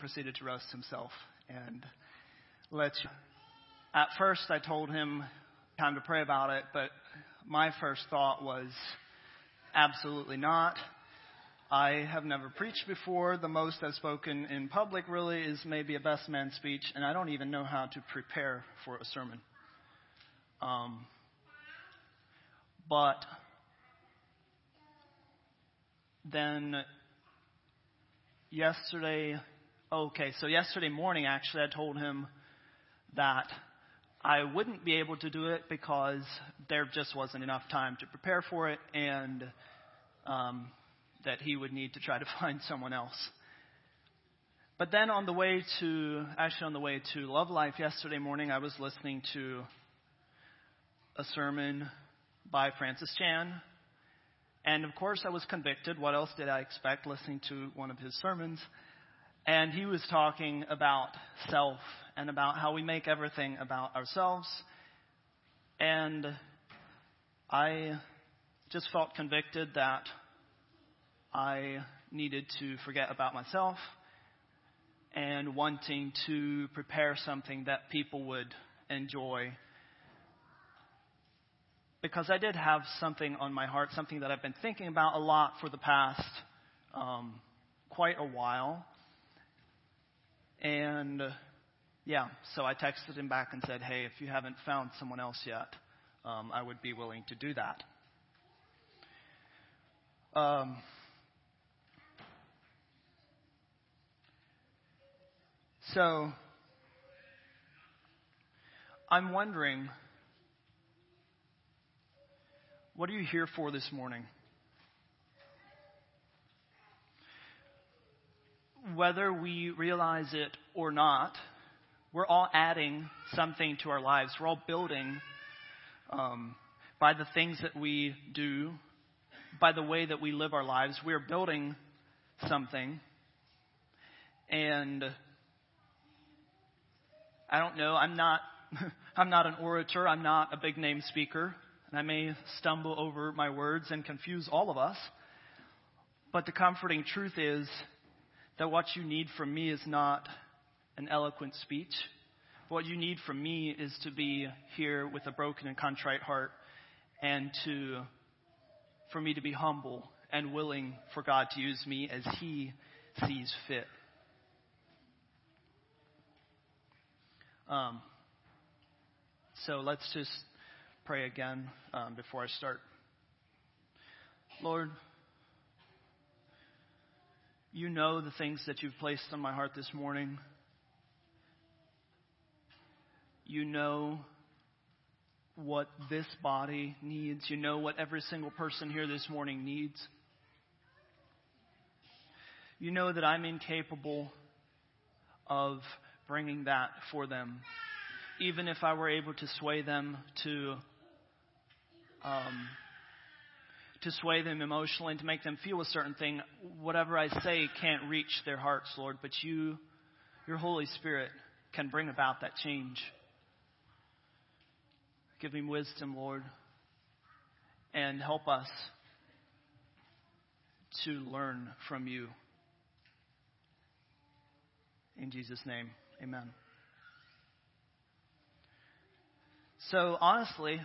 proceeded to roast himself and let you. At first, I told him time to pray about it, but my first thought was absolutely not. I have never preached before. The most I've spoken in public really is maybe a best man speech, and I don't even know how to prepare for a sermon. Um, but then yesterday, okay, so yesterday morning actually, I told him that I wouldn't be able to do it because there just wasn't enough time to prepare for it, and um, that he would need to try to find someone else. But then on the way to, actually on the way to Love Life yesterday morning, I was listening to a sermon by Francis Chan. And of course, I was convicted. What else did I expect listening to one of his sermons? And he was talking about self and about how we make everything about ourselves. And I just felt convicted that I needed to forget about myself and wanting to prepare something that people would enjoy. Because I did have something on my heart, something that I've been thinking about a lot for the past um, quite a while. And yeah, so I texted him back and said, hey, if you haven't found someone else yet, um, I would be willing to do that. Um, So, I'm wondering, what are you here for this morning? Whether we realize it or not, we're all adding something to our lives. We're all building um, by the things that we do, by the way that we live our lives. We're building something. And I don't know. I'm not, I'm not an orator. I'm not a big name speaker. And I may stumble over my words and confuse all of us. But the comforting truth is that what you need from me is not an eloquent speech. What you need from me is to be here with a broken and contrite heart and to, for me to be humble and willing for God to use me as He sees fit. Um, so let's just pray again um, before I start. Lord, you know the things that you've placed on my heart this morning. You know what this body needs. You know what every single person here this morning needs. You know that I'm incapable of bringing that for them. Even if I were able to sway them to, um, to sway them emotionally and to make them feel a certain thing, whatever I say can't reach their hearts, Lord. But you, your Holy Spirit, can bring about that change. Give me wisdom, Lord, and help us to learn from you. In Jesus' name. Amen. So honestly,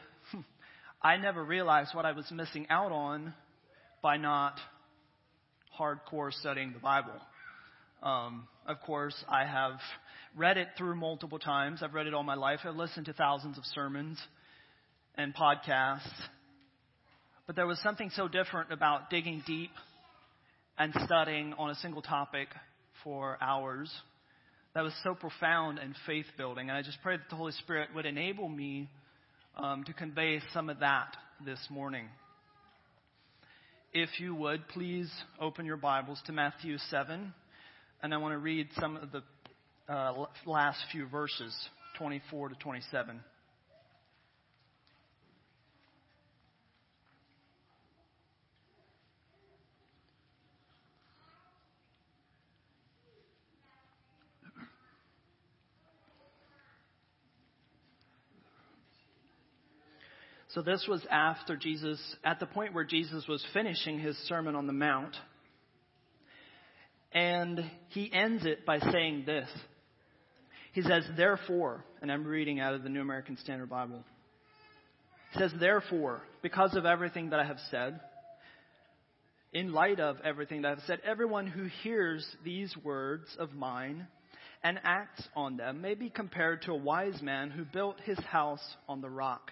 I never realized what I was missing out on by not hardcore studying the Bible. Um, of course, I have read it through multiple times. I've read it all my life. I've listened to thousands of sermons and podcasts. But there was something so different about digging deep and studying on a single topic for hours that was so profound and faith building. And I just pray that the Holy Spirit would enable me um, to convey some of that this morning. If you would, please open your Bibles to Matthew 7. And I want to read some of the uh, last few verses, 24 to 27. So this was after Jesus, at the point where Jesus was finishing his Sermon on the Mount. And he ends it by saying this. He says, Therefore, and I'm reading out of the New American Standard Bible. He says, Therefore, because of everything that I have said, in light of everything that I've said, everyone who hears these words of mine and acts on them may be compared to a wise man who built his house on the rock.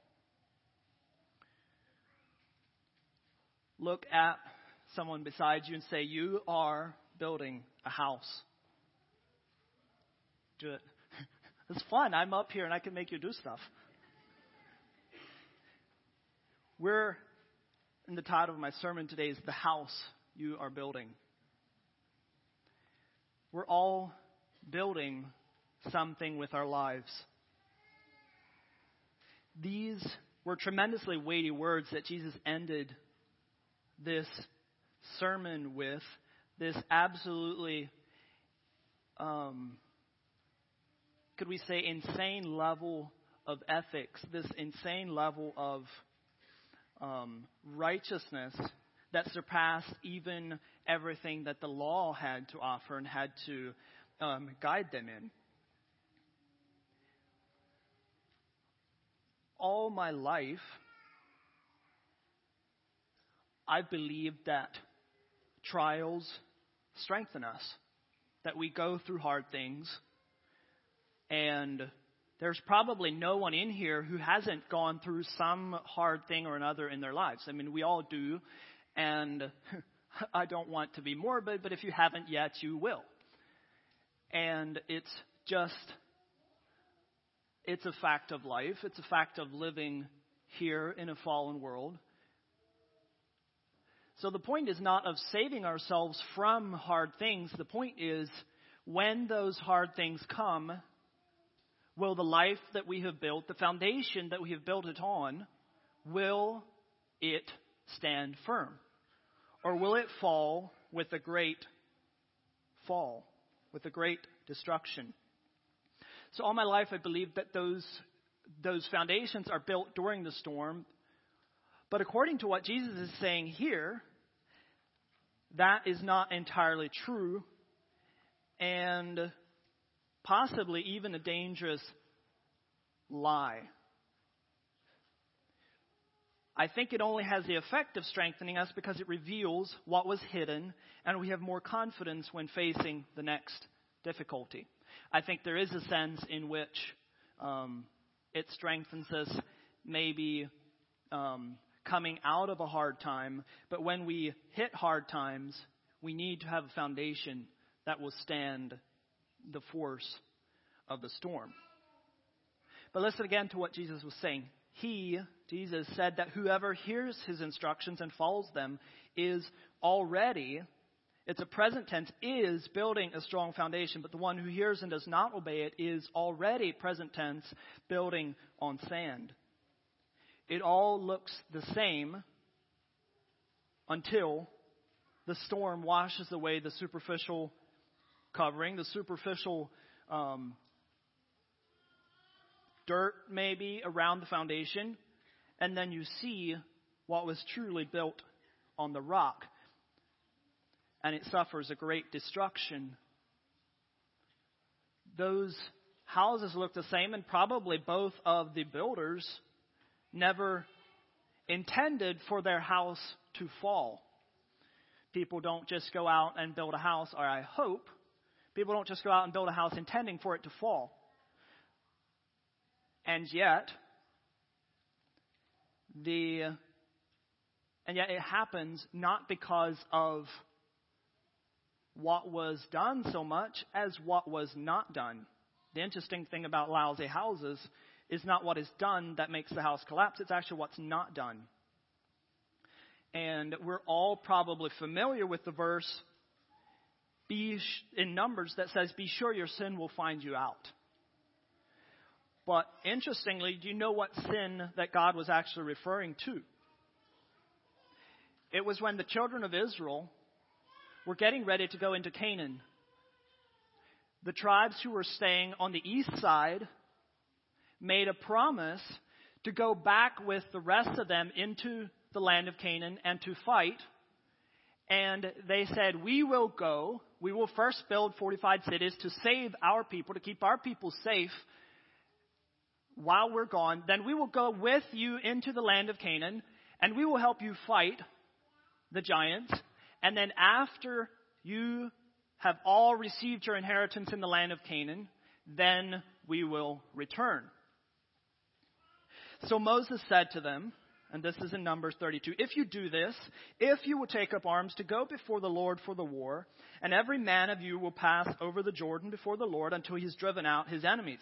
Look at someone beside you and say, You are building a house. Do it. It's fun. I'm up here and I can make you do stuff. We're, in the title of my sermon today is The House You Are Building. We're all building something with our lives. These were tremendously weighty words that Jesus ended this sermon with. This absolutely um, could we say, insane level of ethics, this insane level of um, righteousness that surpassed even everything that the law had to offer and had to um, guide them in. All my life, I've believed that trials strengthen us, that we go through hard things and there's probably no one in here who hasn't gone through some hard thing or another in their lives. I mean, we all do. And I don't want to be morbid, but if you haven't yet, you will. And it's just, it's a fact of life. It's a fact of living here in a fallen world. So the point is not of saving ourselves from hard things. The point is when those hard things come, Will the life that we have built, the foundation that we have built it on, will it stand firm? Or will it fall with a great fall, with a great destruction? So all my life I believed that those, those foundations are built during the storm. But according to what Jesus is saying here, that is not entirely true. And possibly even a dangerous lie. I think it only has the effect of strengthening us because it reveals what was hidden and we have more confidence when facing the next difficulty. I think there is a sense in which um, it strengthens us maybe um, coming out of a hard time, but when we hit hard times, we need to have a foundation that will stand the force of the storm. But listen again to what Jesus was saying. He, Jesus, said that whoever hears his instructions and follows them is already, it's a present tense, is building a strong foundation. But the one who hears and does not obey it is already, present tense, building on sand. It all looks the same until the storm washes away the superficial covering, the superficial um, dirt maybe around the foundation, and then you see what was truly built on the rock. And it suffers a great destruction. Those houses look the same, and probably both of the builders never intended for their house to fall. People don't just go out and build a house, or I hope People don't just go out and build a house intending for it to fall. And yet, the and yet it happens not because of what was done so much as what was not done. The interesting thing about lousy houses is not what is done that makes the house collapse, it's actually what's not done. And we're all probably familiar with the verse be in Numbers that says, Be sure your sin will find you out. But interestingly, do you know what sin that God was actually referring to? It was when the children of Israel were getting ready to go into Canaan. The tribes who were staying on the east side made a promise to go back with the rest of them into the land of Canaan and to fight. And they said, We will go. We will first build fortified cities to save our people, to keep our people safe while we're gone. Then we will go with you into the land of Canaan, and we will help you fight the giants. And then after you have all received your inheritance in the land of Canaan, then we will return. So Moses said to them, and this is in Numbers 32. If you do this, if you will take up arms to go before the Lord for the war, and every man of you will pass over the Jordan before the Lord until he has driven out his enemies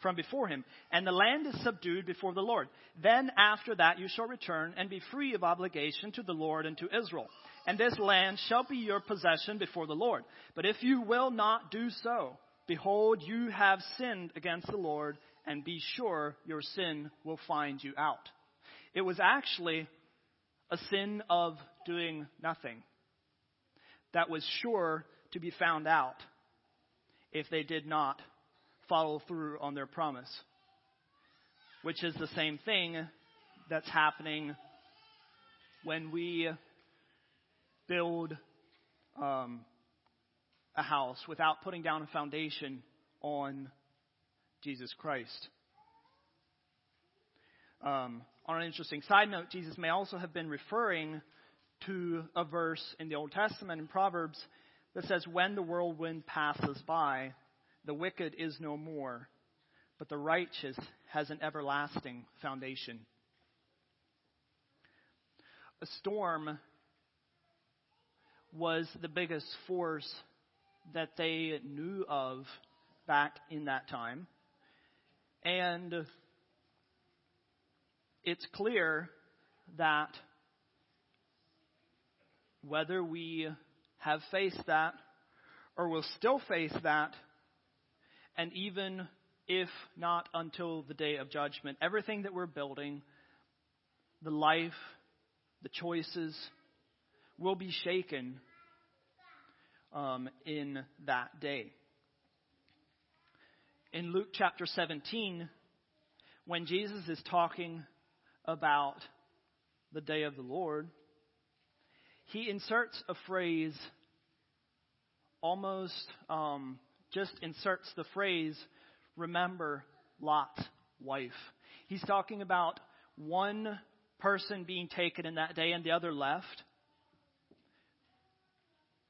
from before him, and the land is subdued before the Lord. Then after that you shall return and be free of obligation to the Lord and to Israel. And this land shall be your possession before the Lord. But if you will not do so, behold, you have sinned against the Lord, and be sure your sin will find you out. It was actually a sin of doing nothing that was sure to be found out if they did not follow through on their promise. Which is the same thing that's happening when we build um, a house without putting down a foundation on Jesus Christ. Um, on an interesting side note, Jesus may also have been referring to a verse in the Old Testament in Proverbs that says, When the whirlwind passes by, the wicked is no more, but the righteous has an everlasting foundation. A storm was the biggest force that they knew of back in that time. And it's clear that whether we have faced that or will still face that, and even if not until the day of judgment, everything that we're building, the life, the choices, will be shaken um, in that day. In Luke chapter 17, when Jesus is talking about the day of the Lord, he inserts a phrase, almost um, just inserts the phrase, remember Lot's wife. He's talking about one person being taken in that day and the other left.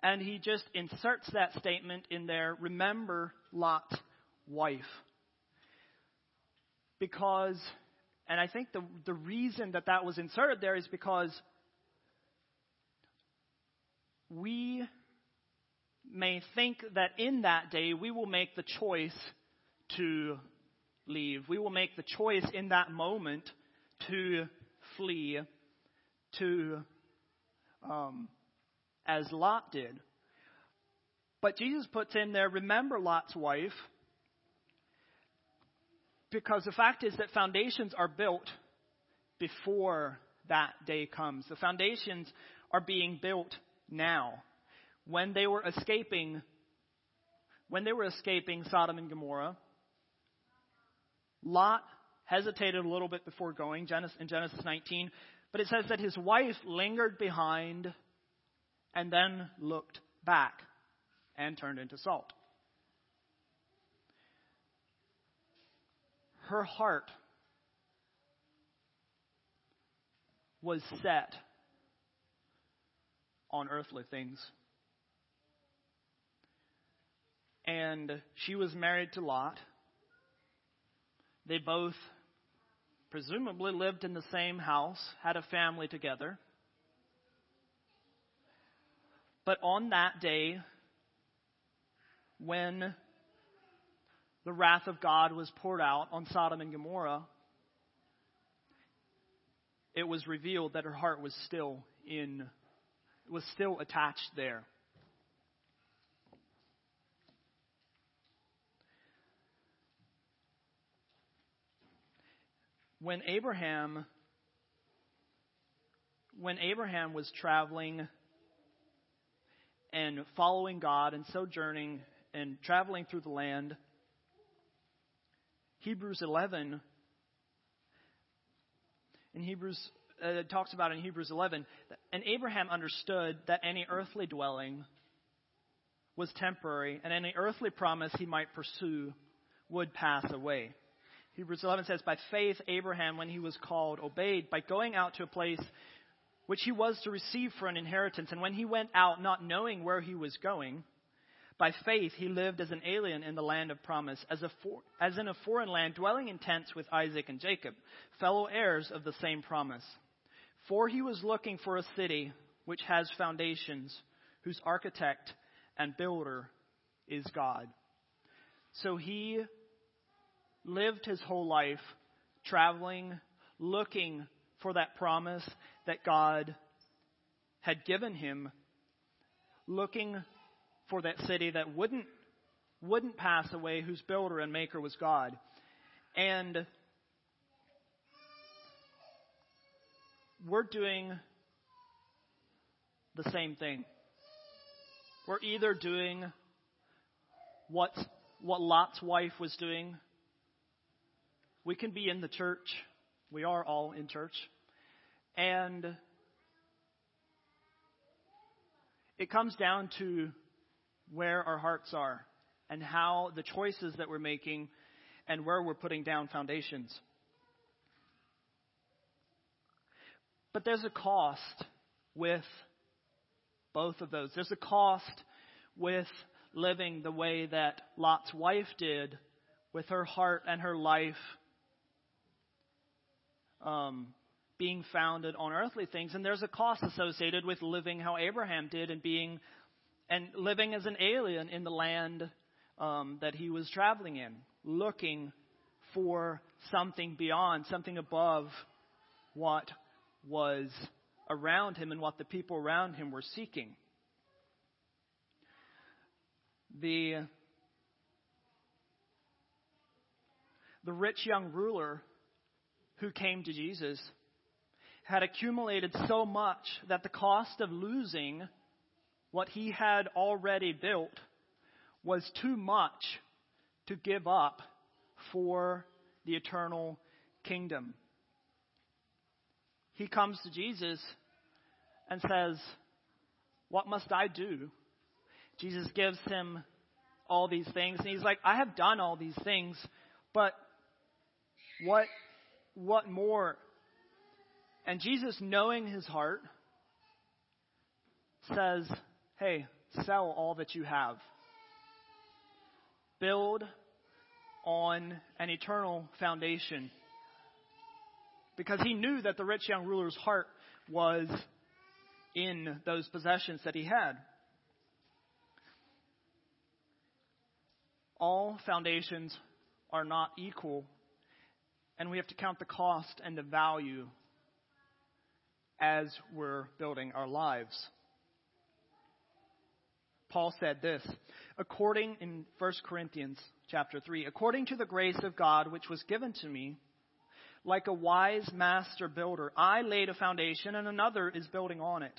And he just inserts that statement in there, remember Lot's wife. Because and I think the, the reason that that was inserted there is because we may think that in that day we will make the choice to leave. We will make the choice in that moment to flee, to, um, as Lot did. But Jesus puts in there, remember Lot's wife because the fact is that foundations are built before that day comes. The foundations are being built now. When they were escaping, when they were escaping Sodom and Gomorrah, Lot hesitated a little bit before going in Genesis 19, but it says that his wife lingered behind and then looked back and turned into salt. Her heart was set on earthly things. And she was married to Lot. They both presumably lived in the same house, had a family together. But on that day, when the wrath of God was poured out on Sodom and Gomorrah, it was revealed that her heart was still in was still attached there. When Abraham when Abraham was traveling and following God and sojourning and traveling through the land Hebrews 11 in Hebrews uh, it talks about in Hebrews 11 and Abraham understood that any earthly dwelling was temporary and any earthly promise he might pursue would pass away. Hebrews 11 says, By faith, Abraham, when he was called, obeyed by going out to a place which he was to receive for an inheritance. And when he went out, not knowing where he was going, by faith he lived as an alien in the land of promise, as, for, as in a foreign land, dwelling in tents with Isaac and Jacob, fellow heirs of the same promise. For he was looking for a city which has foundations, whose architect and builder is God. So he lived his whole life traveling, looking for that promise that God had given him, looking for that city that wouldn't wouldn't pass away, whose builder and maker was God. And we're doing the same thing. We're either doing what, what Lot's wife was doing. We can be in the church. We are all in church. And it comes down to where our hearts are and how the choices that we're making and where we're putting down foundations. But there's a cost with both of those. There's a cost with living the way that Lot's wife did with her heart and her life um, being founded on earthly things. And there's a cost associated with living how Abraham did and being and living as an alien in the land um, that he was traveling in, looking for something beyond, something above what was around him and what the people around him were seeking. The, the rich young ruler who came to Jesus had accumulated so much that the cost of losing what he had already built was too much to give up for the eternal kingdom. He comes to Jesus and says, What must I do? Jesus gives him all these things, and he's like, I have done all these things, but what, what more? And Jesus, knowing his heart, says, Hey, sell all that you have. Build on an eternal foundation. Because he knew that the rich young ruler's heart was in those possessions that he had. All foundations are not equal, and we have to count the cost and the value as we're building our lives. Paul said this, according in 1 Corinthians chapter 3, according to the grace of God which was given to me, like a wise master builder, I laid a foundation and another is building on it.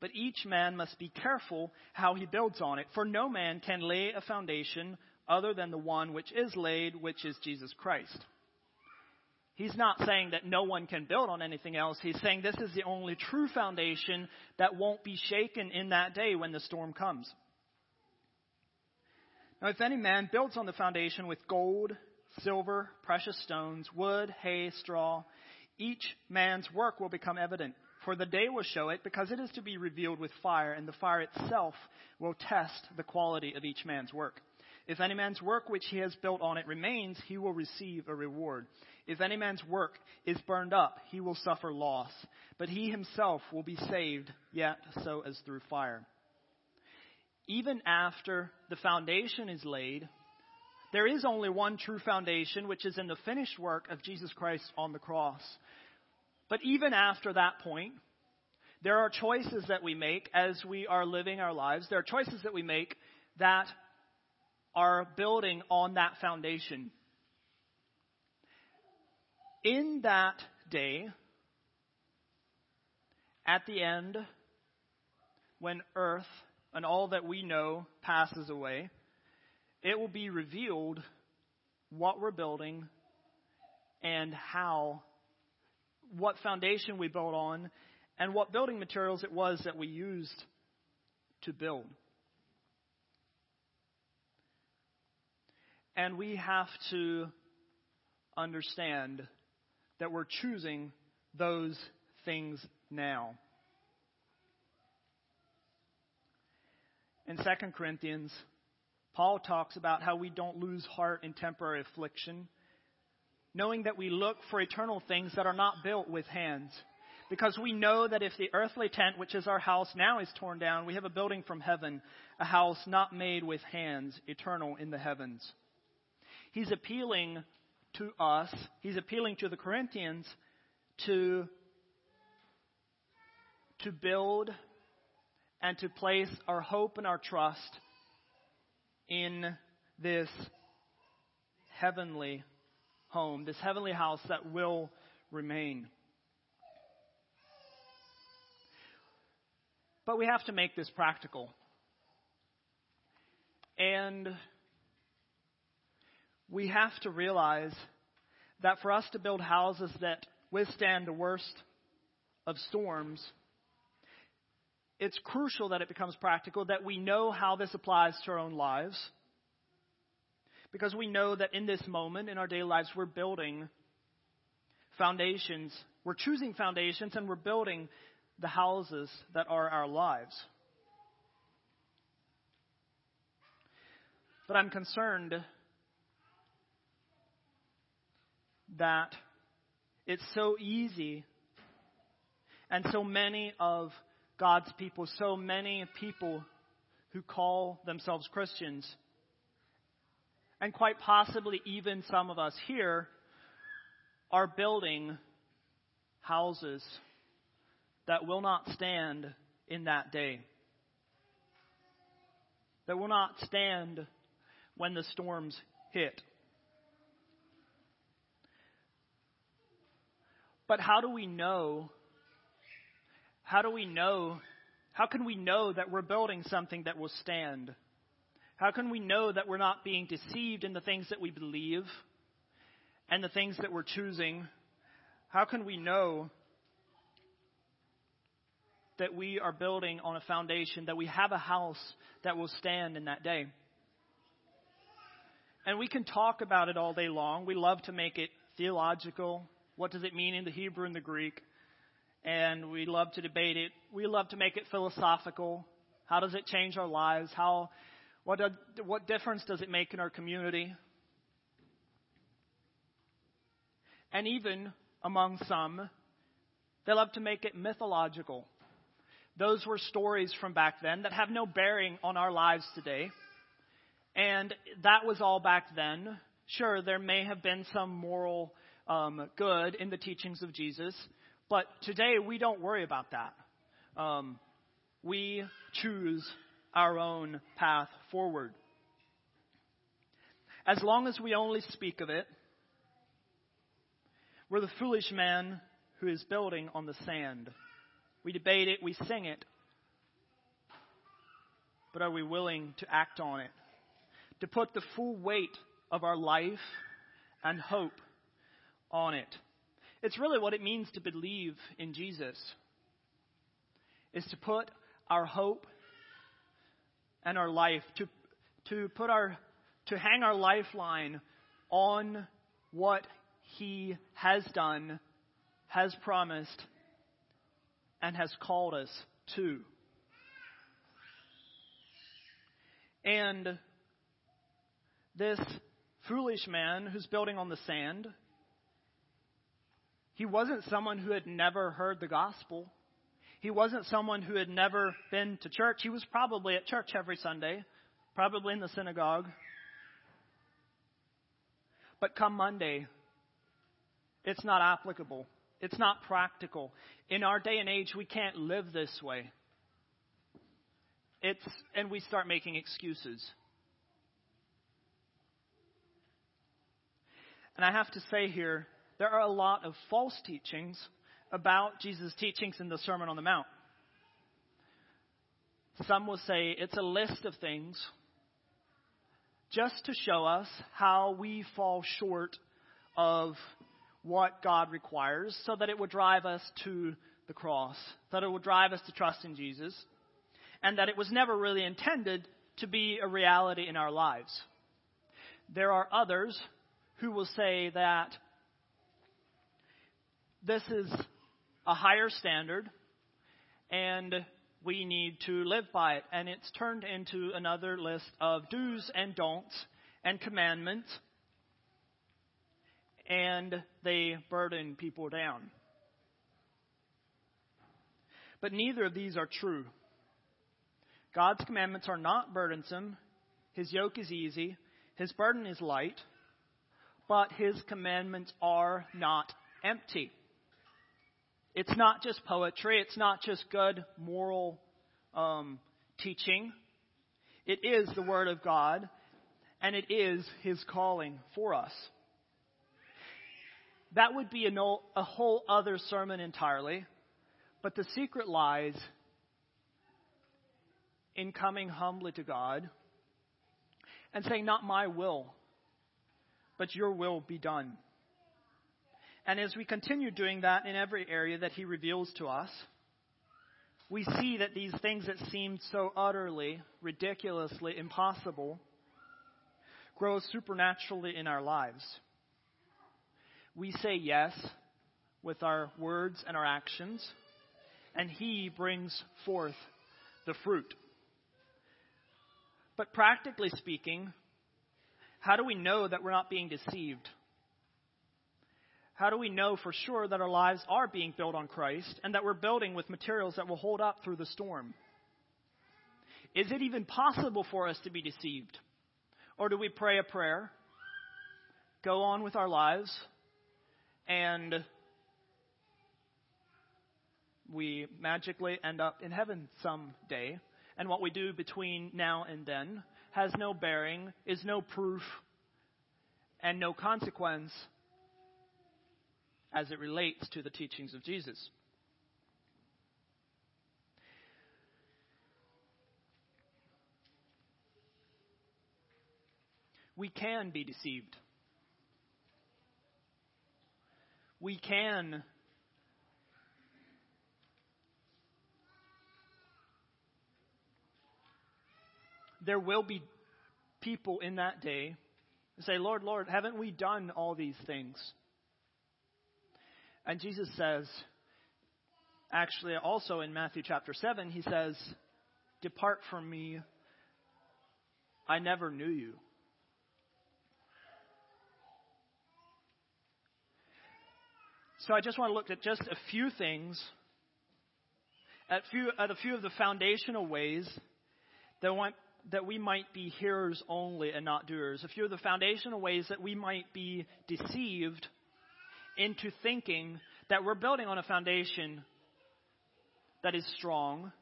But each man must be careful how he builds on it, for no man can lay a foundation other than the one which is laid, which is Jesus Christ. He's not saying that no one can build on anything else. He's saying this is the only true foundation that won't be shaken in that day when the storm comes. Now, if any man builds on the foundation with gold, silver, precious stones, wood, hay, straw, each man's work will become evident. For the day will show it, because it is to be revealed with fire, and the fire itself will test the quality of each man's work. If any man's work which he has built on it remains, he will receive a reward. If any man's work is burned up, he will suffer loss, but he himself will be saved, yet so as through fire. Even after the foundation is laid, there is only one true foundation, which is in the finished work of Jesus Christ on the cross. But even after that point, there are choices that we make as we are living our lives. There are choices that we make that are building on that foundation. In that day, at the end, when earth and all that we know passes away, it will be revealed what we're building and how, what foundation we built on, and what building materials it was that we used to build. And we have to understand that we're choosing those things now. In 2 Corinthians, Paul talks about how we don't lose heart in temporary affliction, knowing that we look for eternal things that are not built with hands. Because we know that if the earthly tent, which is our house, now is torn down, we have a building from heaven, a house not made with hands, eternal in the heavens. He's appealing to us, he's appealing to the Corinthians to, to build and to place our hope and our trust in this heavenly home, this heavenly house that will remain. But we have to make this practical. And we have to realize that for us to build houses that withstand the worst of storms, it's crucial that it becomes practical, that we know how this applies to our own lives. Because we know that in this moment in our daily lives, we're building foundations. We're choosing foundations and we're building the houses that are our lives. But I'm concerned that it's so easy and so many of God's people, so many people who call themselves Christians, and quite possibly even some of us here, are building houses that will not stand in that day, that will not stand when the storms hit. But how do we know how do we know? How can we know that we're building something that will stand? How can we know that we're not being deceived in the things that we believe and the things that we're choosing? How can we know that we are building on a foundation, that we have a house that will stand in that day? And we can talk about it all day long. We love to make it theological. What does it mean in the Hebrew and the Greek? and we love to debate it. We love to make it philosophical. How does it change our lives? How, what, what difference does it make in our community? And even among some, they love to make it mythological. Those were stories from back then that have no bearing on our lives today. And that was all back then. Sure, there may have been some moral um, good in the teachings of Jesus, but today we don't worry about that. Um, we choose our own path forward. As long as we only speak of it, we're the foolish man who is building on the sand. We debate it, we sing it, but are we willing to act on it? To put the full weight of our life and hope on it? It's really what it means to believe in Jesus. Is to put our hope and our life, to, to put our, to hang our lifeline on what He has done, has promised, and has called us to. And this foolish man who's building on the sand, he wasn't someone who had never heard the gospel. He wasn't someone who had never been to church. He was probably at church every Sunday, probably in the synagogue. But come Monday, it's not applicable. It's not practical. In our day and age, we can't live this way. It's, and we start making excuses. And I have to say here there are a lot of false teachings about Jesus' teachings in the Sermon on the Mount. Some will say it's a list of things just to show us how we fall short of what God requires so that it would drive us to the cross, that it would drive us to trust in Jesus, and that it was never really intended to be a reality in our lives. There are others who will say that this is a higher standard and we need to live by it. And it's turned into another list of do's and don'ts and commandments. And they burden people down. But neither of these are true. God's commandments are not burdensome. His yoke is easy. His burden is light. But His commandments are not empty. It's not just poetry, it's not just good moral um, teaching. It is the Word of God, and it is His calling for us. That would be a, no, a whole other sermon entirely, but the secret lies in coming humbly to God and saying, Not my will, but your will be done. And as we continue doing that in every area that He reveals to us, we see that these things that seemed so utterly, ridiculously impossible grow supernaturally in our lives. We say yes with our words and our actions, and He brings forth the fruit. But practically speaking, how do we know that we're not being deceived? How do we know for sure that our lives are being built on Christ and that we're building with materials that will hold up through the storm? Is it even possible for us to be deceived? Or do we pray a prayer, go on with our lives, and we magically end up in heaven someday? And what we do between now and then has no bearing, is no proof, and no consequence as it relates to the teachings of Jesus. We can be deceived. We can there will be people in that day say, Lord, Lord, haven't we done all these things? And Jesus says, actually, also in Matthew chapter 7, he says, Depart from me, I never knew you. So I just want to look at just a few things, at, few, at a few of the foundational ways that, want, that we might be hearers only and not doers. A few of the foundational ways that we might be deceived into thinking that we're building on a foundation that is strong,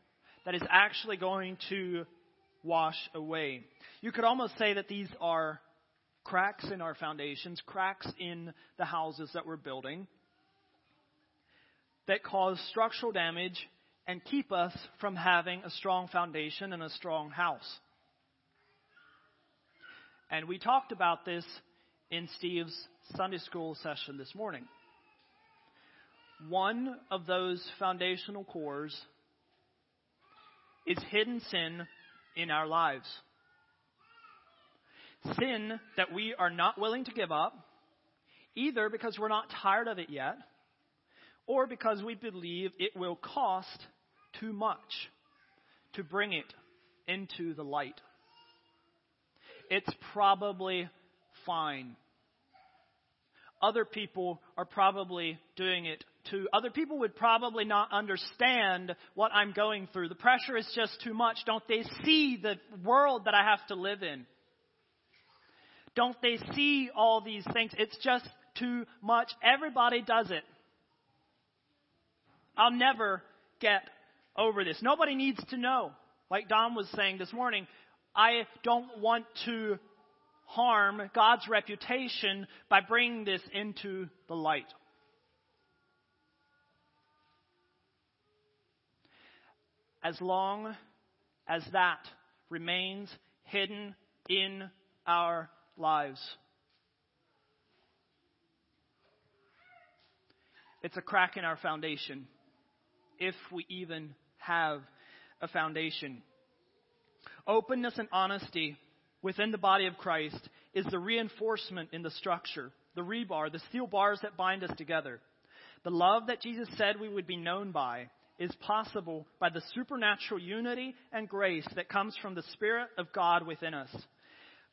that is actually going to wash away. You could almost say that these are cracks in our foundations, cracks in the houses that we're building that cause structural damage and keep us from having a strong foundation and a strong house. And we talked about this in Steve's Sunday school session this morning. One of those foundational cores is hidden sin in our lives. Sin that we are not willing to give up, either because we're not tired of it yet, or because we believe it will cost too much to bring it into the light. It's probably fine other people are probably doing it too. Other people would probably not understand what I'm going through. The pressure is just too much. Don't they see the world that I have to live in? Don't they see all these things? It's just too much. Everybody does it. I'll never get over this. Nobody needs to know. Like Don was saying this morning, I don't want to harm God's reputation by bringing this into the light. As long as that remains hidden in our lives. It's a crack in our foundation, if we even have a foundation. Openness and honesty within the body of Christ is the reinforcement in the structure, the rebar, the steel bars that bind us together. The love that Jesus said we would be known by is possible by the supernatural unity and grace that comes from the Spirit of God within us.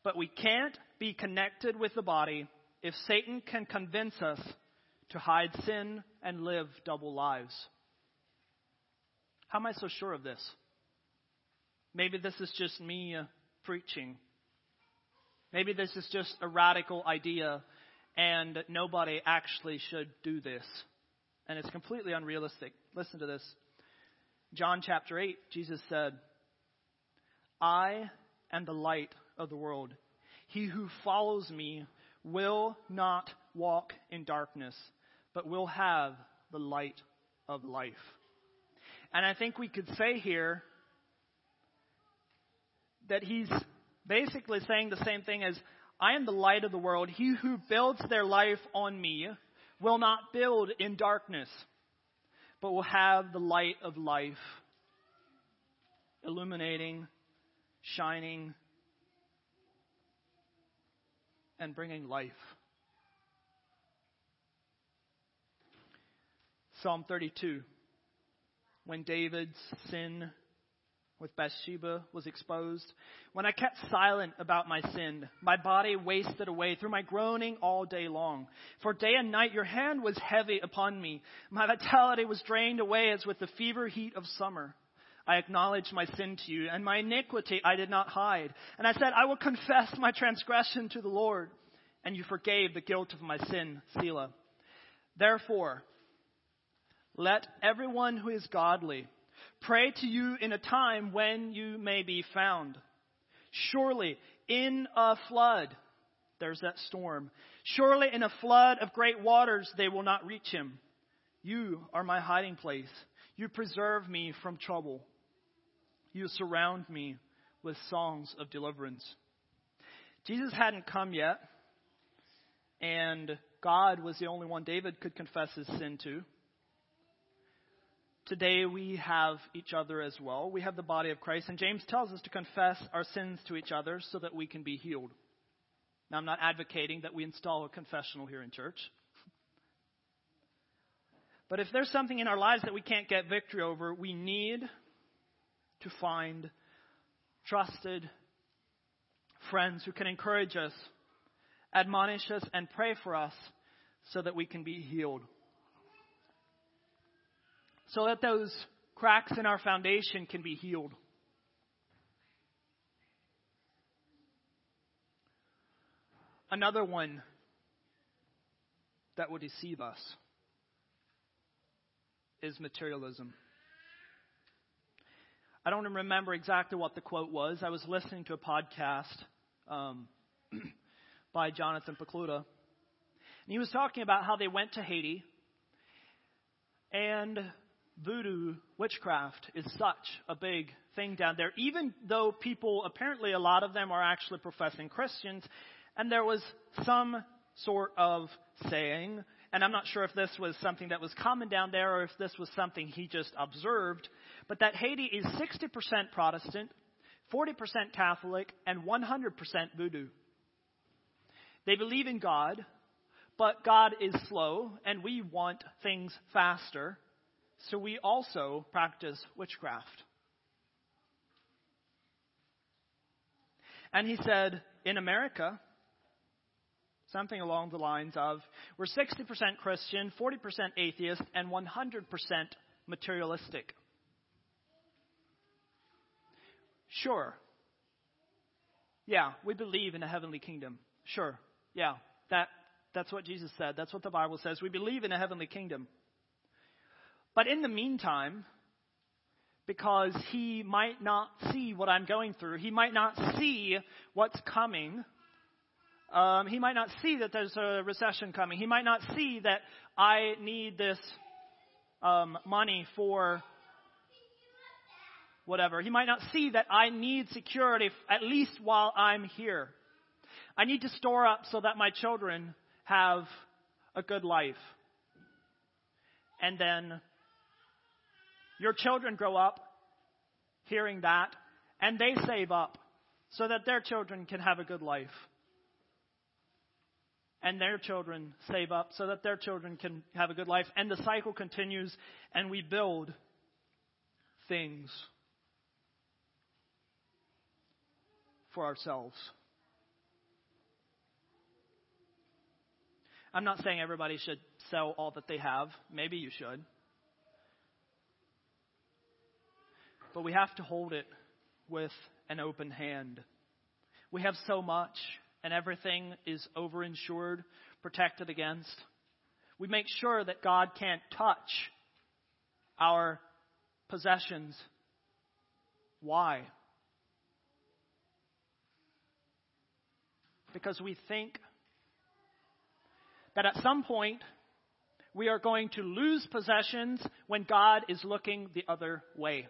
But we can't be connected with the body if Satan can convince us to hide sin and live double lives. How am I so sure of this? Maybe this is just me uh, preaching. Maybe this is just a radical idea and nobody actually should do this. And it's completely unrealistic. Listen to this. John chapter 8, Jesus said, I am the light of the world. He who follows me will not walk in darkness, but will have the light of life. And I think we could say here that he's basically saying the same thing as I am the light of the world. He who builds their life on me will not build in darkness, but will have the light of life, illuminating, shining, and bringing life. Psalm 32. When David's sin with Bathsheba was exposed, when I kept silent about my sin, my body wasted away through my groaning all day long. For day and night your hand was heavy upon me. My vitality was drained away as with the fever heat of summer. I acknowledged my sin to you, and my iniquity I did not hide. And I said, I will confess my transgression to the Lord. And you forgave the guilt of my sin, Selah. Therefore, let everyone who is godly pray to you in a time when you may be found. Surely in a flood, there's that storm. Surely in a flood of great waters they will not reach him. You are my hiding place. You preserve me from trouble. You surround me with songs of deliverance. Jesus hadn't come yet, and God was the only one David could confess his sin to. Today we have each other as well. We have the body of Christ, and James tells us to confess our sins to each other so that we can be healed. Now, I'm not advocating that we install a confessional here in church. But if there's something in our lives that we can't get victory over, we need to find trusted friends who can encourage us, admonish us, and pray for us so that we can be healed so that those cracks in our foundation can be healed. Another one that will deceive us is materialism. I don't remember exactly what the quote was. I was listening to a podcast um, by Jonathan Pokluda. And he was talking about how they went to Haiti and voodoo witchcraft is such a big thing down there, even though people, apparently a lot of them are actually professing Christians, and there was some sort of saying, and I'm not sure if this was something that was common down there or if this was something he just observed, but that Haiti is 60% Protestant, 40% Catholic, and 100% voodoo. They believe in God, but God is slow, and we want things faster. So we also practice witchcraft. And he said, in America, something along the lines of we're 60% Christian, 40% atheist, and 100% materialistic. Sure. Yeah, we believe in a heavenly kingdom. Sure. Yeah, that, that's what Jesus said. That's what the Bible says. We believe in a heavenly kingdom. But in the meantime, because he might not see what I'm going through, he might not see what's coming, Um, he might not see that there's a recession coming. He might not see that I need this um, money for whatever. He might not see that I need security at least while I'm here. I need to store up so that my children have a good life. And then your children grow up hearing that and they save up so that their children can have a good life. And their children save up so that their children can have a good life. And the cycle continues and we build things for ourselves. I'm not saying everybody should sell all that they have. Maybe you should. But we have to hold it with an open hand. We have so much, and everything is overinsured, protected against. We make sure that God can't touch our possessions. Why? Because we think that at some point we are going to lose possessions when God is looking the other way.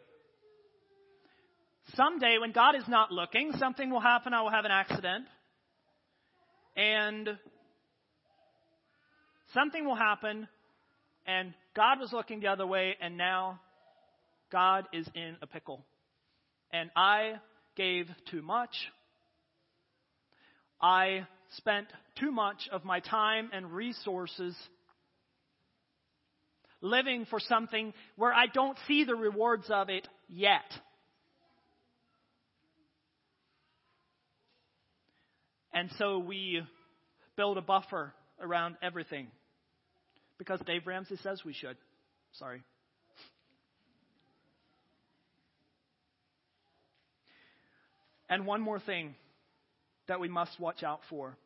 Someday, when God is not looking, something will happen. I will have an accident. And something will happen, and God was looking the other way, and now God is in a pickle. And I gave too much. I spent too much of my time and resources living for something where I don't see the rewards of it yet. And so we build a buffer around everything because Dave Ramsey says we should. Sorry. And one more thing that we must watch out for.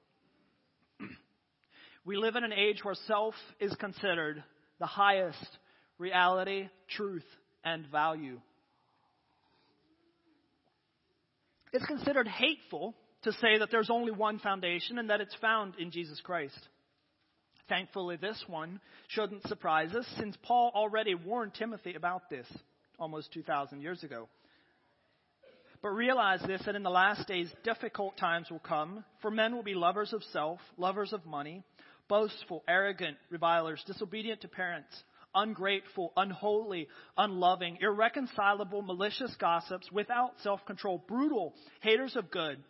we live in an age where self is considered the highest reality, truth, and value. It's considered hateful to say that there's only one foundation and that it's found in Jesus Christ. Thankfully, this one shouldn't surprise us since Paul already warned Timothy about this almost 2,000 years ago. But realize this that in the last days, difficult times will come, for men will be lovers of self, lovers of money, boastful, arrogant, revilers, disobedient to parents, ungrateful, unholy, unloving, irreconcilable, malicious gossips, without self control, brutal, haters of good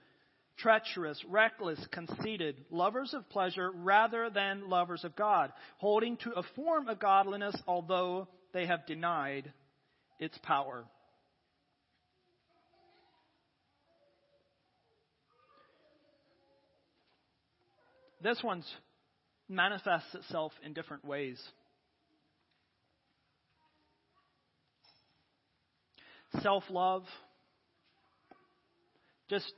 treacherous, reckless, conceited, lovers of pleasure rather than lovers of God, holding to a form of godliness although they have denied its power. This one manifests itself in different ways. Self love, just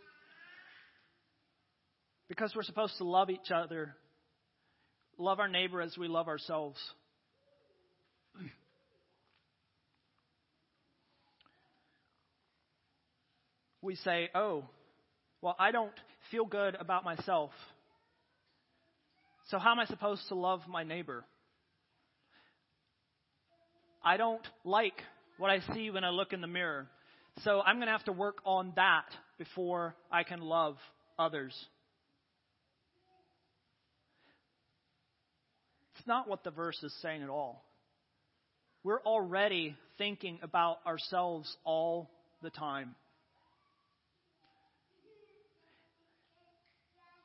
because we're supposed to love each other, love our neighbor as we love ourselves. We say, oh, well, I don't feel good about myself. So, how am I supposed to love my neighbor? I don't like what I see when I look in the mirror. So, I'm going to have to work on that before I can love others. It's not what the verse is saying at all. We're already thinking about ourselves all the time.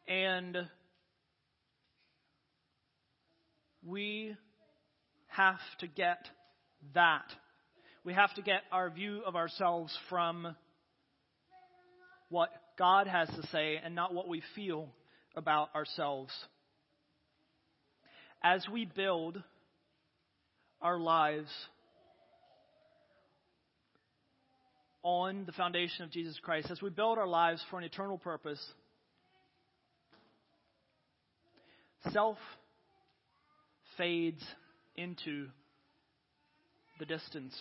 And we have to get that. We have to get our view of ourselves from what God has to say and not what we feel about ourselves as we build our lives on the foundation of Jesus Christ, as we build our lives for an eternal purpose, self fades into the distance.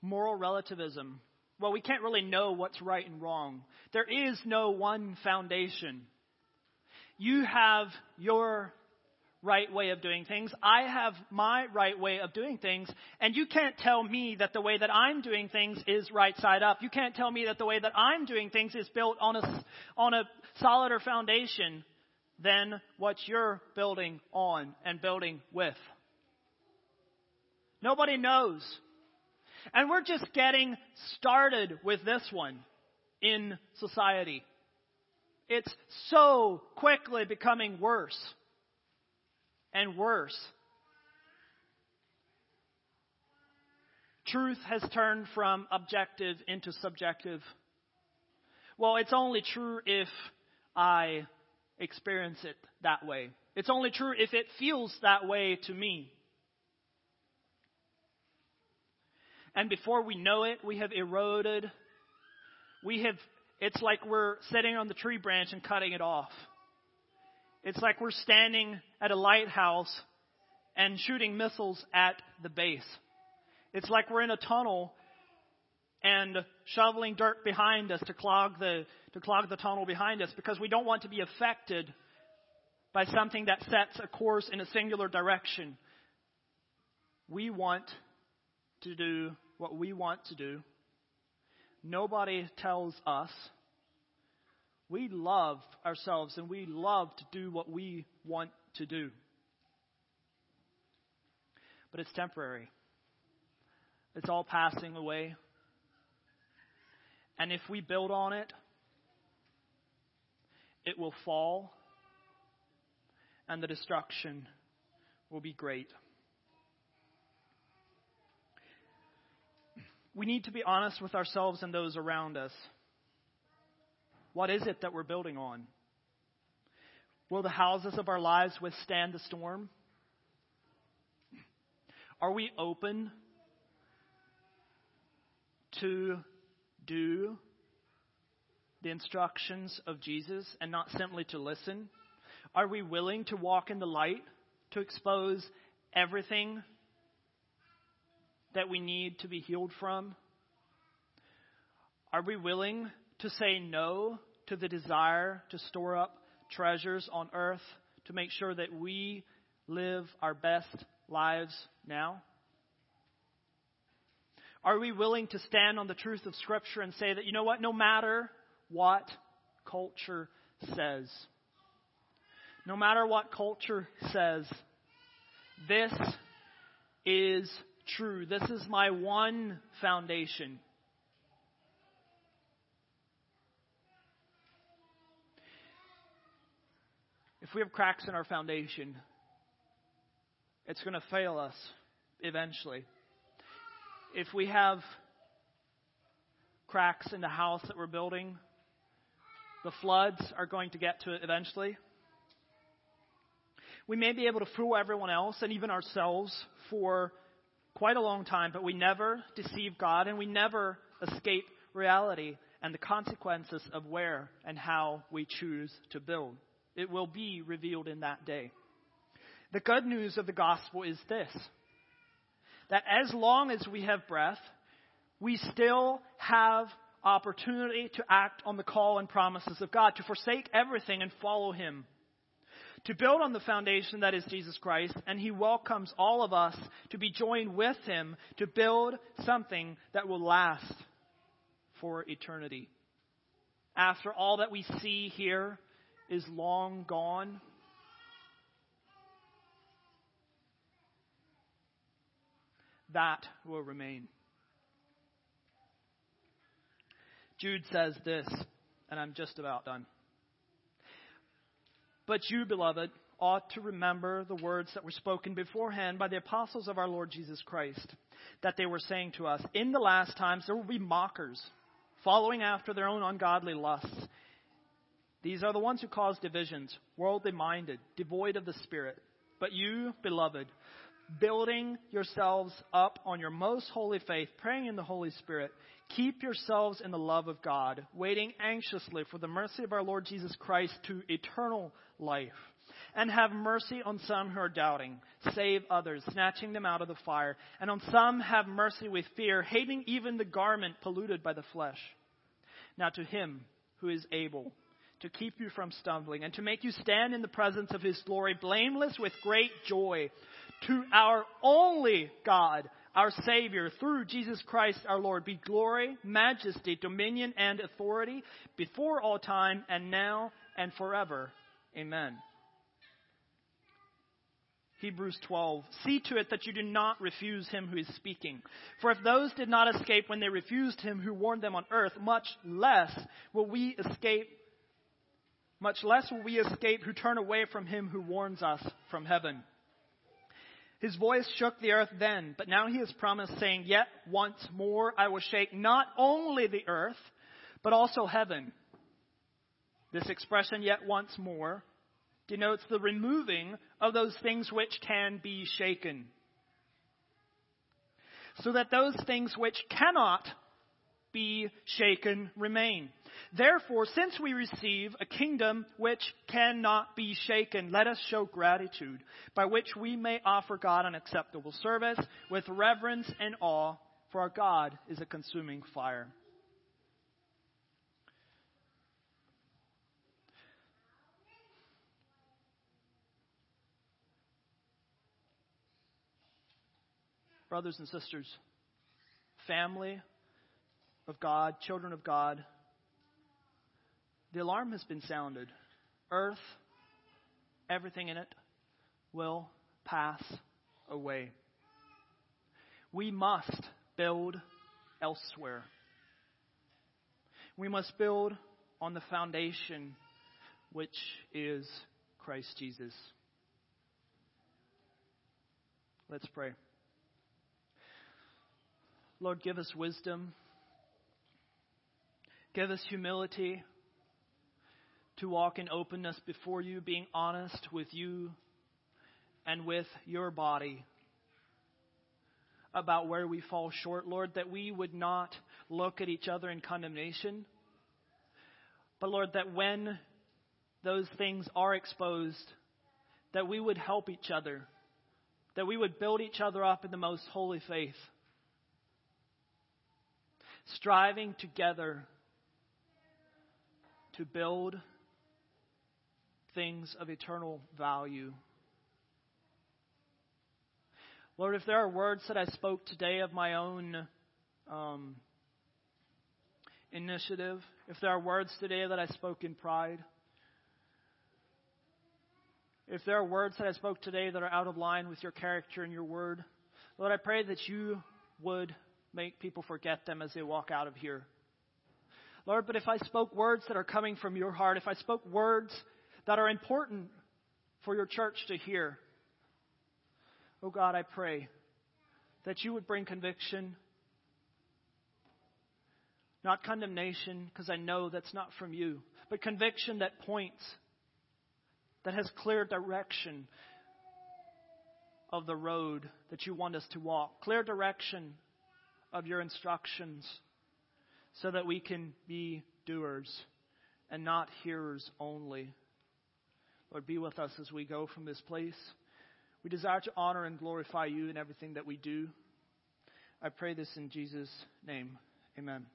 Moral relativism well, we can't really know what's right and wrong. There is no one foundation. You have your right way of doing things. I have my right way of doing things. And you can't tell me that the way that I'm doing things is right side up. You can't tell me that the way that I'm doing things is built on a, on a solider foundation than what you're building on and building with. Nobody knows. And we're just getting started with this one in society. It's so quickly becoming worse and worse. Truth has turned from objective into subjective. Well, it's only true if I experience it that way. It's only true if it feels that way to me. And before we know it, we have eroded. We have, it's like we're sitting on the tree branch and cutting it off. It's like we're standing at a lighthouse and shooting missiles at the base. It's like we're in a tunnel and shoveling dirt behind us to clog the, to clog the tunnel behind us because we don't want to be affected by something that sets a course in a singular direction. We want to do what we want to do. Nobody tells us. We love ourselves and we love to do what we want to do. But it's temporary. It's all passing away. And if we build on it, it will fall and the destruction will be great. We need to be honest with ourselves and those around us. What is it that we're building on? Will the houses of our lives withstand the storm? Are we open to do the instructions of Jesus and not simply to listen? Are we willing to walk in the light, to expose everything that we need to be healed from? Are we willing to say no to the desire to store up treasures on earth to make sure that we live our best lives now? Are we willing to stand on the truth of Scripture and say that, you know what, no matter what culture says, no matter what culture says, this is true. This is my one foundation. If we have cracks in our foundation, it's going to fail us eventually. If we have cracks in the house that we're building, the floods are going to get to it eventually. We may be able to fool everyone else and even ourselves for quite a long time, but we never deceive God and we never escape reality and the consequences of where and how we choose to build. It will be revealed in that day. The good news of the gospel is this that as long as we have breath, we still have opportunity to act on the call and promises of God, to forsake everything and follow Him to build on the foundation that is Jesus Christ, and He welcomes all of us to be joined with Him to build something that will last for eternity. After all that we see here is long gone, that will remain. Jude says this, and I'm just about done. But you, beloved, ought to remember the words that were spoken beforehand by the apostles of our Lord Jesus Christ, that they were saying to us, In the last times there will be mockers, following after their own ungodly lusts. These are the ones who cause divisions, worldly minded, devoid of the Spirit. But you, beloved, building yourselves up on your most holy faith, praying in the Holy Spirit, keep yourselves in the love of God, waiting anxiously for the mercy of our Lord Jesus Christ to eternal life. and have mercy on some who are doubting. Save others, snatching them out of the fire. And on some have mercy with fear, hating even the garment polluted by the flesh. Now to him who is able to keep you from stumbling and to make you stand in the presence of his glory blameless with great joy, to our only God, our Savior, through Jesus Christ our Lord, be glory, majesty, dominion, and authority before all time and now and forever. Amen. Hebrews 12. See to it that you do not refuse him who is speaking. For if those did not escape when they refused him who warned them on earth, much less will we escape, much less will we escape who turn away from him who warns us from heaven. His voice shook the earth then, but now he has promised, saying, Yet once more I will shake not only the earth, but also heaven. This expression, yet once more, denotes the removing of those things which can be shaken. So that those things which cannot be shaken remain. Therefore, since we receive a kingdom which cannot be shaken, let us show gratitude, by which we may offer God an acceptable service with reverence and awe, for our God is a consuming fire. brothers and sisters, family of God, children of God, the alarm has been sounded. Earth, everything in it, will pass away. We must build elsewhere. We must build on the foundation which is Christ Jesus. Let's pray. Lord, give us wisdom. Give us humility to walk in openness before you, being honest with you and with your body about where we fall short, Lord, that we would not look at each other in condemnation, but Lord, that when those things are exposed, that we would help each other, that we would build each other up in the most holy faith striving together to build things of eternal value. Lord, if there are words that I spoke today of my own um, initiative, if there are words today that I spoke in pride, if there are words that I spoke today that are out of line with your character and your word, Lord, I pray that you would make people forget them as they walk out of here. Lord, but if I spoke words that are coming from your heart, if I spoke words that are important for your church to hear, oh God, I pray that you would bring conviction, not condemnation, because I know that's not from you, but conviction that points, that has clear direction of the road that you want us to walk, clear direction of your instructions so that we can be doers and not hearers only. Lord, be with us as we go from this place. We desire to honor and glorify you in everything that we do. I pray this in Jesus' name. Amen.